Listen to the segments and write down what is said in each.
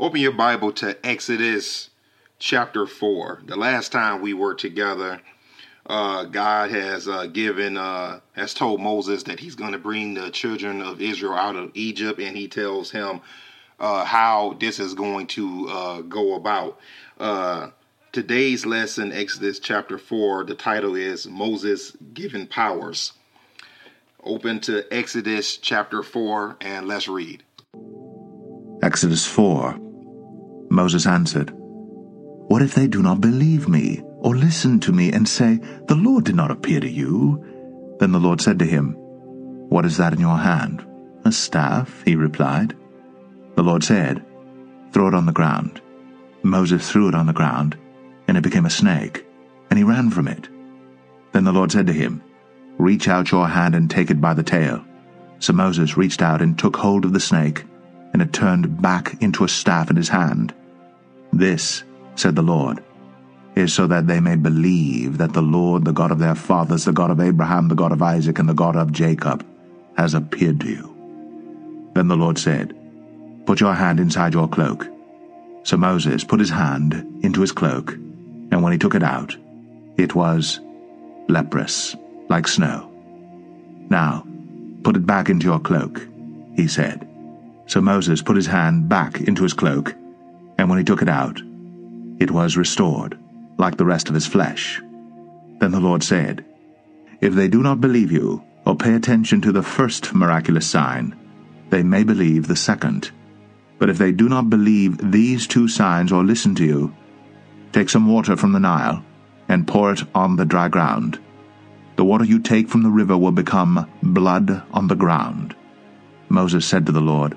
Open your Bible to Exodus chapter 4. The last time we were together, uh, God has uh, given, uh, has told Moses that he's going to bring the children of Israel out of Egypt, and he tells him uh, how this is going to uh, go about. Uh, today's lesson, Exodus chapter 4, the title is Moses Given Powers. Open to Exodus chapter 4, and let's read. Exodus 4 Moses answered, What if they do not believe me, or listen to me, and say, The Lord did not appear to you? Then the Lord said to him, What is that in your hand? A staff, he replied. The Lord said, Throw it on the ground. Moses threw it on the ground, and it became a snake, and he ran from it. Then the Lord said to him, Reach out your hand and take it by the tail. So Moses reached out and took hold of the snake, and it turned back into a staff in his hand. This, said the Lord, is so that they may believe that the Lord, the God of their fathers, the God of Abraham, the God of Isaac, and the God of Jacob, has appeared to you. Then the Lord said, Put your hand inside your cloak. So Moses put his hand into his cloak, and when he took it out, it was leprous, like snow. Now, put it back into your cloak, he said. So Moses put his hand back into his cloak, and when he took it out, it was restored, like the rest of his flesh. Then the Lord said, If they do not believe you, or pay attention to the first miraculous sign, they may believe the second. But if they do not believe these two signs or listen to you, take some water from the Nile, and pour it on the dry ground. The water you take from the river will become blood on the ground. Moses said to the Lord,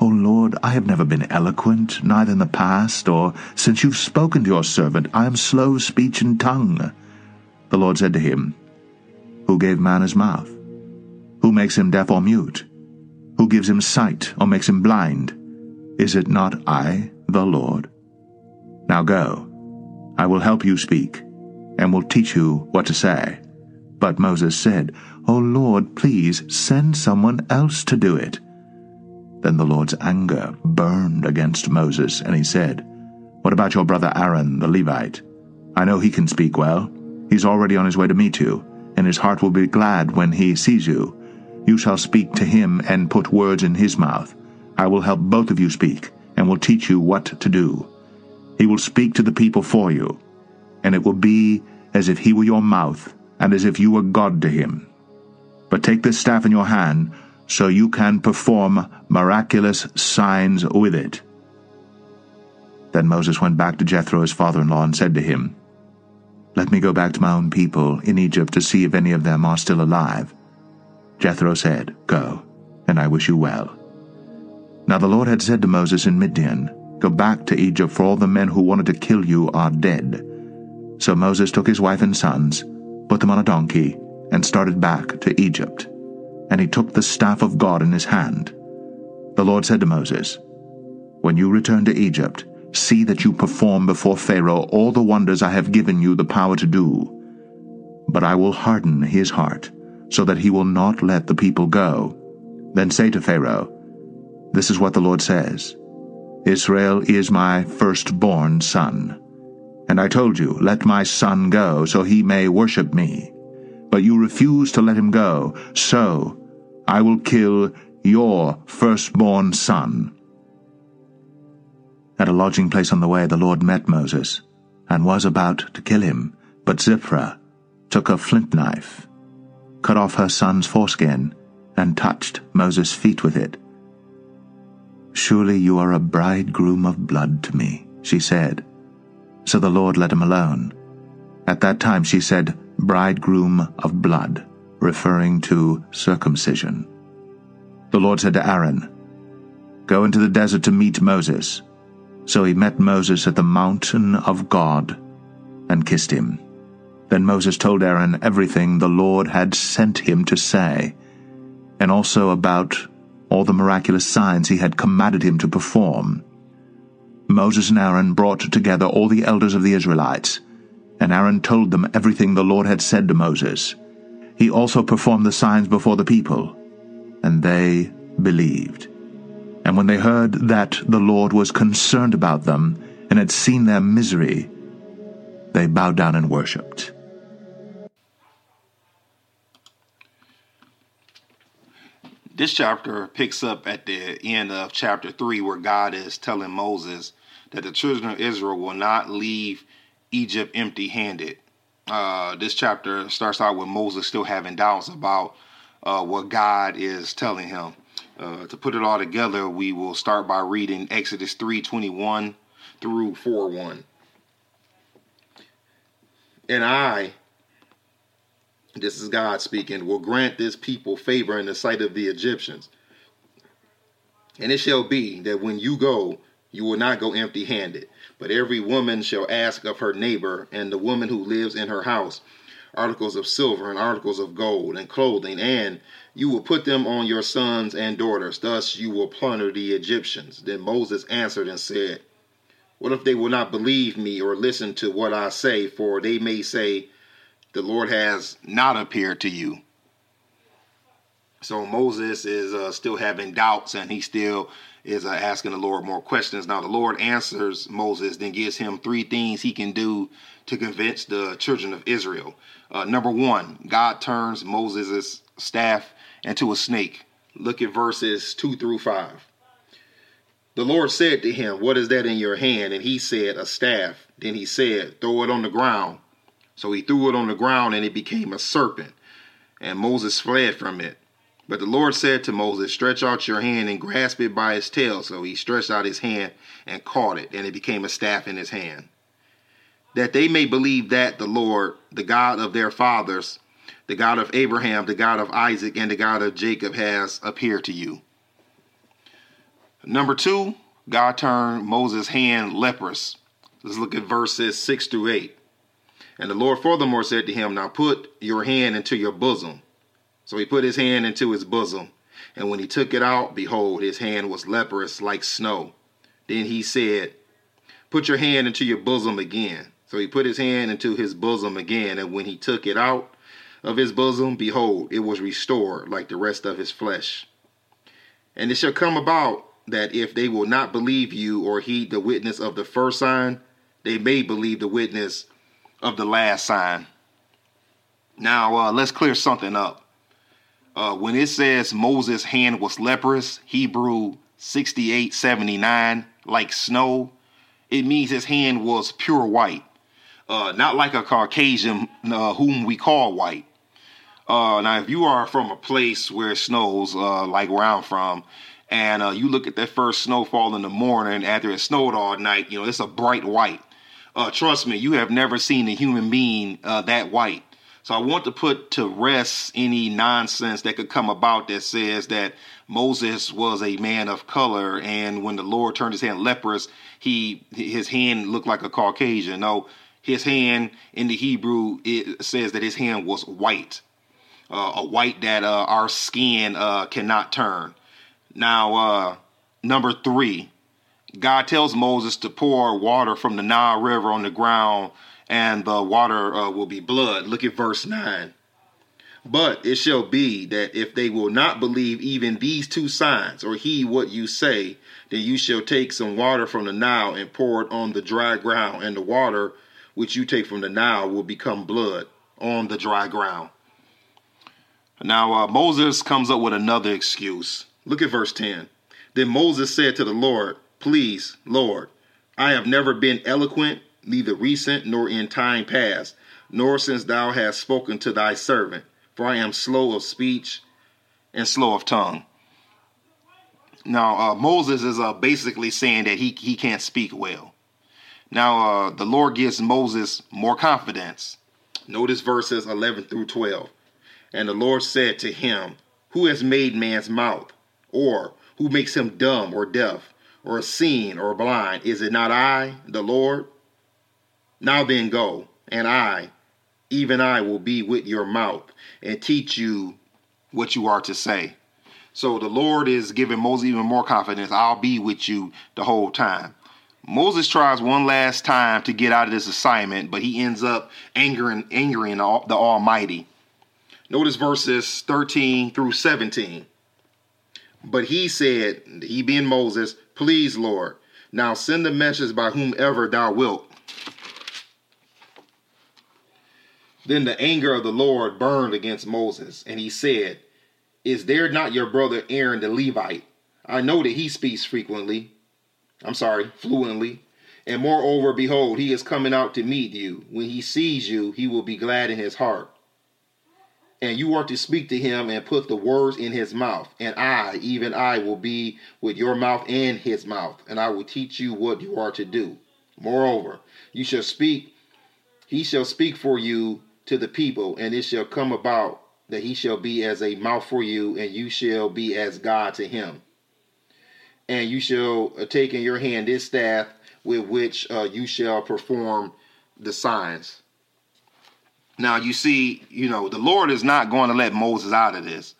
O Lord, I have never been eloquent, neither in the past, or since you've spoken to your servant, I am slow speech and tongue. The Lord said to him, Who gave man his mouth? Who makes him deaf or mute? Who gives him sight or makes him blind? Is it not I, the Lord? Now go, I will help you speak, and will teach you what to say. But Moses said, O Lord, please send someone else to do it. Then the Lord's anger burned against Moses, and he said, What about your brother Aaron, the Levite? I know he can speak well. He's already on his way to meet you, and his heart will be glad when he sees you. You shall speak to him and put words in his mouth. I will help both of you speak, and will teach you what to do. He will speak to the people for you, and it will be as if he were your mouth, and as if you were God to him. But take this staff in your hand, so you can perform miraculous signs with it. Then Moses went back to Jethro his father-in-law and said to him, Let me go back to my own people in Egypt to see if any of them are still alive. Jethro said, Go, and I wish you well. Now the Lord had said to Moses in Midian, Go back to Egypt, for all the men who wanted to kill you are dead. So Moses took his wife and sons, put them on a donkey, and started back to Egypt and he took the staff of God in his hand. The Lord said to Moses, When you return to Egypt, see that you perform before Pharaoh all the wonders I have given you the power to do. But I will harden his heart, so that he will not let the people go. Then say to Pharaoh, This is what the Lord says, Israel is my firstborn son. And I told you, Let my son go, so he may worship me. But you refuse to let him go, so I will kill your firstborn son. At a lodging place on the way, the Lord met Moses, and was about to kill him. But Zipporah took a flint knife, cut off her son's foreskin, and touched Moses' feet with it. Surely you are a bridegroom of blood to me, she said. So the Lord let him alone. At that time she said, bridegroom of blood referring to circumcision. The Lord said to Aaron, Go into the desert to meet Moses. So he met Moses at the mountain of God and kissed him. Then Moses told Aaron everything the Lord had sent him to say, and also about all the miraculous signs he had commanded him to perform. Moses and Aaron brought together all the elders of the Israelites, and Aaron told them everything the Lord had said to Moses. He also performed the signs before the people, and they believed. And when they heard that the Lord was concerned about them and had seen their misery, they bowed down and worshipped. This chapter picks up at the end of chapter 3, where God is telling Moses that the children of Israel will not leave Egypt empty handed. Uh, this chapter starts out with Moses still having doubts about uh, what God is telling him. Uh, to put it all together, we will start by reading Exodus 3:21 through 4:1. And I, this is God speaking, will grant this people favor in the sight of the Egyptians. And it shall be that when you go, you will not go empty handed, but every woman shall ask of her neighbor and the woman who lives in her house articles of silver and articles of gold and clothing, and you will put them on your sons and daughters. Thus you will plunder the Egyptians. Then Moses answered and said, What if they will not believe me or listen to what I say? For they may say, The Lord has not appeared to you. So Moses is uh, still having doubts and he still is uh, asking the Lord more questions. Now, the Lord answers Moses, then gives him three things he can do to convince the children of Israel. Uh, number one, God turns Moses' staff into a snake. Look at verses 2 through 5. The Lord said to him, What is that in your hand? And he said, A staff. Then he said, Throw it on the ground. So he threw it on the ground, and it became a serpent. And Moses fled from it. But the Lord said to Moses, Stretch out your hand and grasp it by its tail. So he stretched out his hand and caught it, and it became a staff in his hand. That they may believe that the Lord, the God of their fathers, the God of Abraham, the God of Isaac, and the God of Jacob has appeared to you. Number two, God turned Moses' hand leprous. Let's look at verses 6 through 8. And the Lord furthermore said to him, Now put your hand into your bosom. So he put his hand into his bosom. And when he took it out, behold, his hand was leprous like snow. Then he said, Put your hand into your bosom again. So he put his hand into his bosom again. And when he took it out of his bosom, behold, it was restored like the rest of his flesh. And it shall come about that if they will not believe you or heed the witness of the first sign, they may believe the witness of the last sign. Now, uh, let's clear something up. Uh, when it says Moses' hand was leprous, Hebrew 6879, like snow, it means his hand was pure white. Uh, not like a Caucasian uh, whom we call white. Uh, now, if you are from a place where it snows, uh, like where I'm from, and uh, you look at that first snowfall in the morning after it snowed all night, you know, it's a bright white. Trust me, you have never seen a human being that white. So I want to put to rest any nonsense that could come about that says that Moses was a man of color, and when the Lord turned his hand leprous, he his hand looked like a Caucasian. No, his hand in the Hebrew it says that his hand was white, uh, a white that uh, our skin uh, cannot turn. Now, uh, number three, God tells Moses to pour water from the Nile River on the ground, and the water uh, will be blood. Look at verse 9. But it shall be that if they will not believe even these two signs, or heed what you say, then you shall take some water from the Nile and pour it on the dry ground, and the water which you take from the Nile will become blood on the dry ground. Now, uh, Moses comes up with another excuse. Look at verse 10. Then Moses said to the Lord, Please, Lord, I have never been eloquent, neither recent nor in time past, nor since thou hast spoken to thy servant, for I am slow of speech and slow of tongue. Now, uh, Moses is uh, basically saying that he, he can't speak well. Now, uh, the Lord gives Moses more confidence. Notice verses 11 through 12. And the Lord said to him, Who has made man's mouth? Or who makes him dumb or deaf, or seen or blind? Is it not I, the Lord? Now then go, and I, even I, will be with your mouth and teach you what you are to say. So the Lord is giving Moses even more confidence. I'll be with you the whole time. Moses tries one last time to get out of this assignment, but he ends up angering, angering the Almighty. Notice verses 13 through 17. But he said, he being Moses, Please, Lord, now send the message by whomever thou wilt. Then the anger of the Lord burned against Moses, and he said, Is there not your brother Aaron the Levite? I know that he speaks frequently. I'm sorry, fluently. And moreover, behold, he is coming out to meet you. When he sees you, he will be glad in his heart. And you are to speak to him and put the words in his mouth. And I, even I, will be with your mouth and his mouth, and I will teach you what you are to do. Moreover, you shall speak, he shall speak for you to the people, and it shall come about that he shall be as a mouth for you, and you shall be as God to him. And you shall take in your hand this staff with which uh, you shall perform the signs. Now, you see, you know, the Lord is not going to let Moses out of this,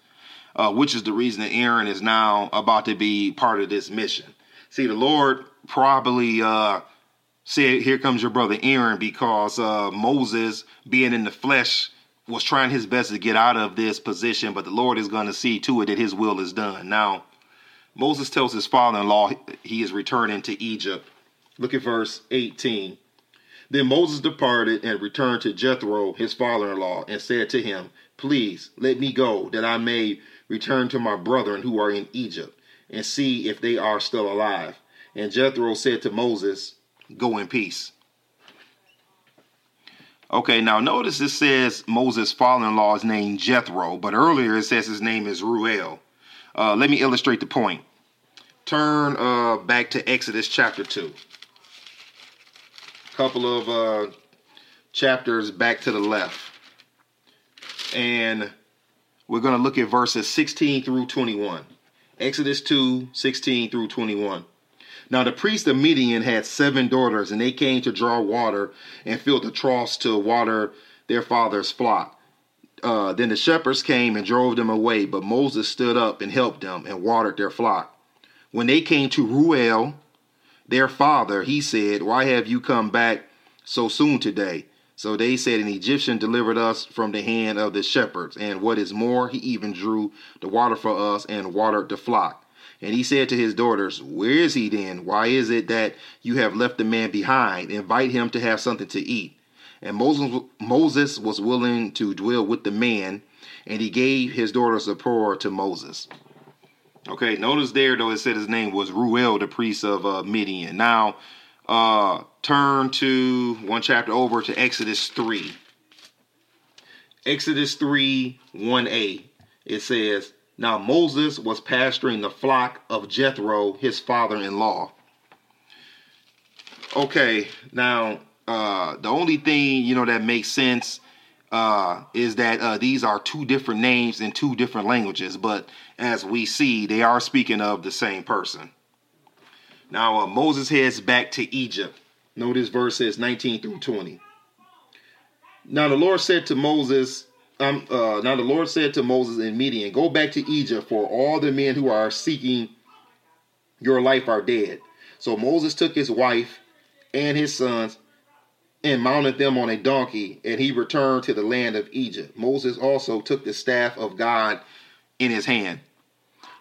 uh, which is the reason that Aaron is now about to be part of this mission. See, the Lord probably uh, said, Here comes your brother Aaron, because uh, Moses, being in the flesh, was trying his best to get out of this position, but the Lord is going to see to it that his will is done. Now, Moses tells his father in law he is returning to Egypt. Look at verse 18. Then Moses departed and returned to Jethro, his father in law, and said to him, Please let me go, that I may return to my brethren who are in Egypt, and see if they are still alive. And Jethro said to Moses, Go in peace. Okay, now notice it says Moses' father in law is named Jethro, but earlier it says his name is Reuel. Uh, let me illustrate the point. Turn uh, back to Exodus chapter 2. A Couple of uh, chapters back to the left. And we're going to look at verses 16 through 21. Exodus 2 16 through 21. Now the priest of Midian had seven daughters, and they came to draw water and filled the troughs to water their father's flock. Uh, then the shepherds came and drove them away, but Moses stood up and helped them and watered their flock. When they came to Reuel, their father, he said, Why have you come back so soon today? So they said, An Egyptian delivered us from the hand of the shepherds. And what is more, he even drew the water for us and watered the flock. And he said to his daughters, Where is he then? Why is it that you have left the man behind? Invite him to have something to eat. And Moses, Moses was willing to dwell with the man, and he gave his daughter Zipporah to Moses. Okay, notice there though it said his name was Reuel, the priest of uh, Midian. Now, uh, turn to one chapter over to Exodus 3. Exodus 3 1a. It says, now Moses was pasturing the flock of Jethro, his father in law. Okay, now uh, the only thing you know that makes sense uh, is that uh, these are two different names in two different languages, but as we see, they are speaking of the same person. Now uh, Moses heads back to Egypt. Notice verses 19 through 20. Now the Lord said to Moses, um, uh, now the Lord said to Moses in Midian, Go back to Egypt, for all the men who are seeking your life are dead. So Moses took his wife and his sons and mounted them on a donkey, and he returned to the land of Egypt. Moses also took the staff of God in his hand.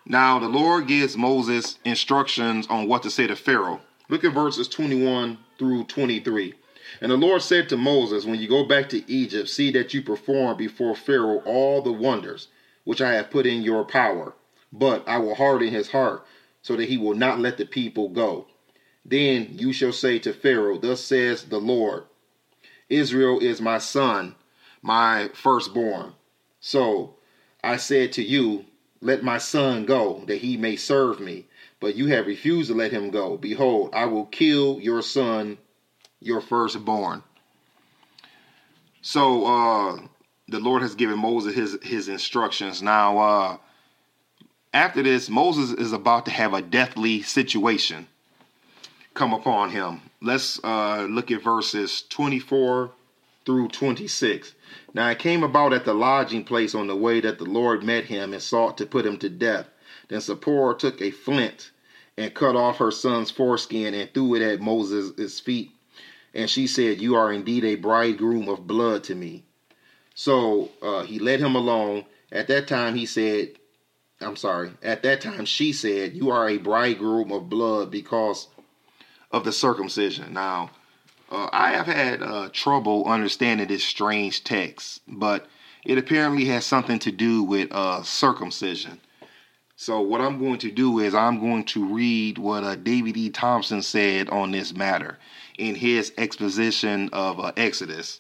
Now the Lord gives Moses instructions on what to say to Pharaoh. Look at verses 21 through 23. And the Lord said to Moses, When you go back to Egypt, see that you perform before Pharaoh all the wonders which I have put in your power. But I will harden his heart, so that he will not let the people go. Then you shall say to Pharaoh, Thus says the Lord Israel is my son, my firstborn. So I said to you, Let my son go, that he may serve me. But you have refused to let him go. Behold, I will kill your son your firstborn. So uh, the Lord has given Moses his his instructions. Now, uh, after this, Moses is about to have a deathly situation come upon him. Let's uh, look at verses 24 through 26. Now it came about at the lodging place on the way that the Lord met him and sought to put him to death. Then Zipporah took a flint and cut off her son's foreskin and threw it at Moses' feet and she said, You are indeed a bridegroom of blood to me. So uh, he let him alone. At that time, he said, I'm sorry, at that time she said, You are a bridegroom of blood because of the circumcision. Now, uh, I have had uh, trouble understanding this strange text, but it apparently has something to do with uh, circumcision. So, what I'm going to do is I'm going to read what uh, David E. Thompson said on this matter in his exposition of uh, Exodus.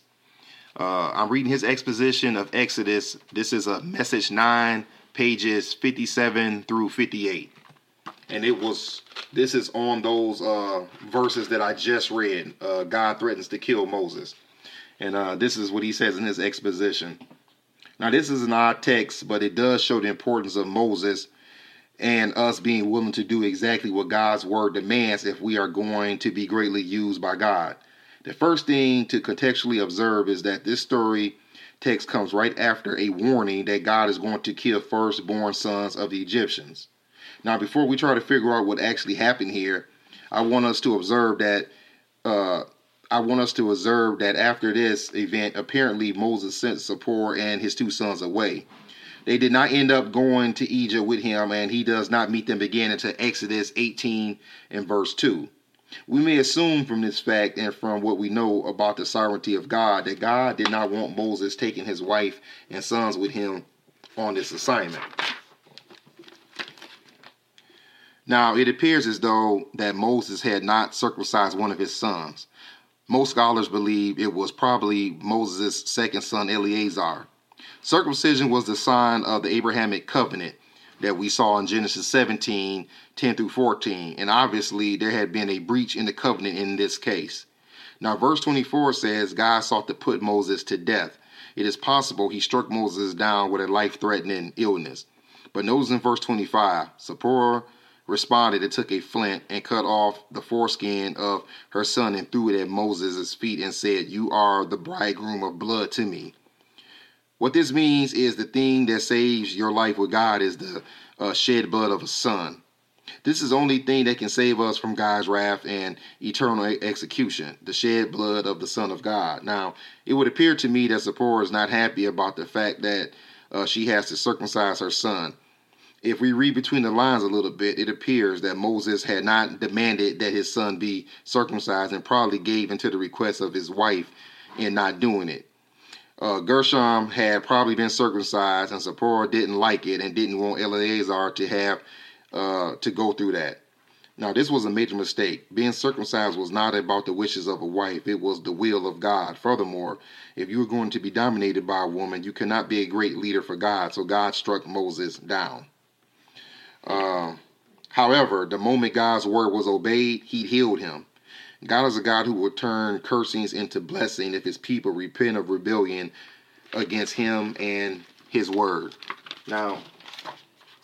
Uh, I'm reading his exposition of Exodus. This is a message 9, pages 57 through 58. And it was, this is on those uh, verses that I just read. Uh, God threatens to kill Moses. And uh, this is what he says in his exposition. Now, this is an odd text, but it does show the importance of Moses and us being willing to do exactly what God's word demands if we are going to be greatly used by God. The first thing to contextually observe is that this story text comes right after a warning that God is going to kill firstborn sons of the Egyptians. Now, before we try to figure out what actually happened here, I want us to observe that uh, I want us to observe that after this event, apparently Moses sent Zipporah and his two sons away. They did not end up going to Egypt with him, and he does not meet them again until Exodus 18 and verse 2. We may assume from this fact and from what we know about the sovereignty of God that God did not want Moses taking his wife and sons with him on this assignment. Now, it appears as though that Moses had not circumcised one of his sons. Most scholars believe it was probably Moses' second son Eleazar. Circumcision was the sign of the Abrahamic covenant that we saw in Genesis 17 10 through 14. And obviously, there had been a breach in the covenant in this case. Now, verse 24 says God sought to put Moses to death. It is possible he struck Moses down with a life threatening illness. But notice in verse 25, Zipporah responded and took a flint and cut off the foreskin of her son and threw it at Moses' feet and said, You are the bridegroom of blood to me. What this means is the thing that saves your life with God is the uh, shed blood of a son. This is the only thing that can save us from God's wrath and eternal execution, the shed blood of the Son of God. Now, it would appear to me that Zipporah is not happy about the fact that uh, she has to circumcise her son. If we read between the lines a little bit, it appears that Moses had not demanded that his son be circumcised and probably gave into the request of his wife in not doing it. Uh, Gershom had probably been circumcised, and Zipporah didn't like it and didn't want Eleazar to have uh, to go through that. Now, this was a major mistake. Being circumcised was not about the wishes of a wife, it was the will of God. Furthermore, if you were going to be dominated by a woman, you cannot be a great leader for God. So God struck Moses down. Uh, however, the moment God's word was obeyed, he healed him. God is a God who will turn cursings into blessing if his people repent of rebellion against him and his word. Now,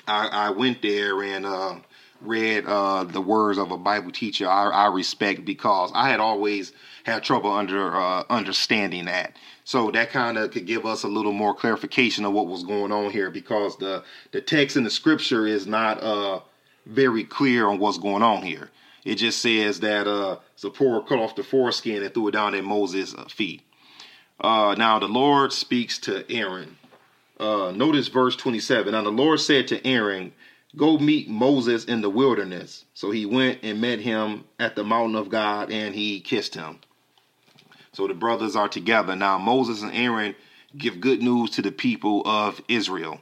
I, I went there and uh, read uh, the words of a Bible teacher I, I, respect because I had always had trouble under uh, understanding that. So that kind of could give us a little more clarification of what was going on here because the the text in the scripture is not uh, very clear on what's going on here. It just says that uh, Zipporah cut off the foreskin and threw it down at Moses' uh, feet. Uh, now the Lord speaks to Aaron. Uh, notice verse 27. Now the Lord said to Aaron, Go meet Moses in the wilderness. So he went and met him at the mountain of God and he kissed him. So the brothers are together. Now Moses and Aaron give good news to the people of Israel.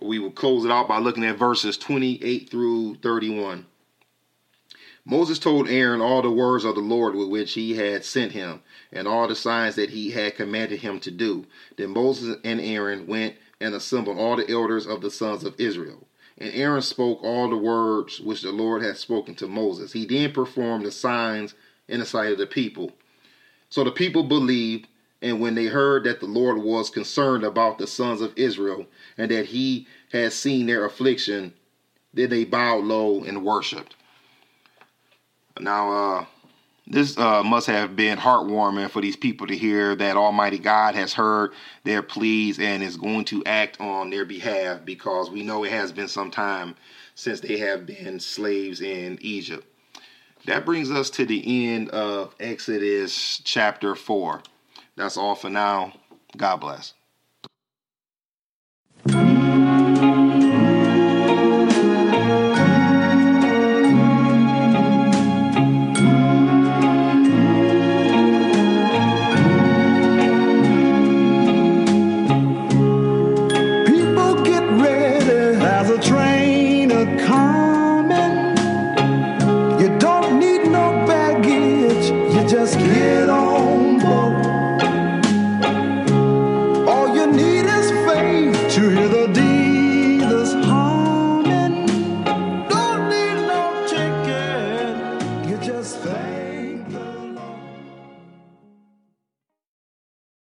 We will close it out by looking at verses 28 through 31. Moses told Aaron all the words of the Lord with which he had sent him, and all the signs that he had commanded him to do. Then Moses and Aaron went and assembled all the elders of the sons of Israel. And Aaron spoke all the words which the Lord had spoken to Moses. He then performed the signs in the sight of the people. So the people believed, and when they heard that the Lord was concerned about the sons of Israel, and that he had seen their affliction, then they bowed low and worshipped. Now, uh, this uh, must have been heartwarming for these people to hear that Almighty God has heard their pleas and is going to act on their behalf because we know it has been some time since they have been slaves in Egypt. That brings us to the end of Exodus chapter 4. That's all for now. God bless.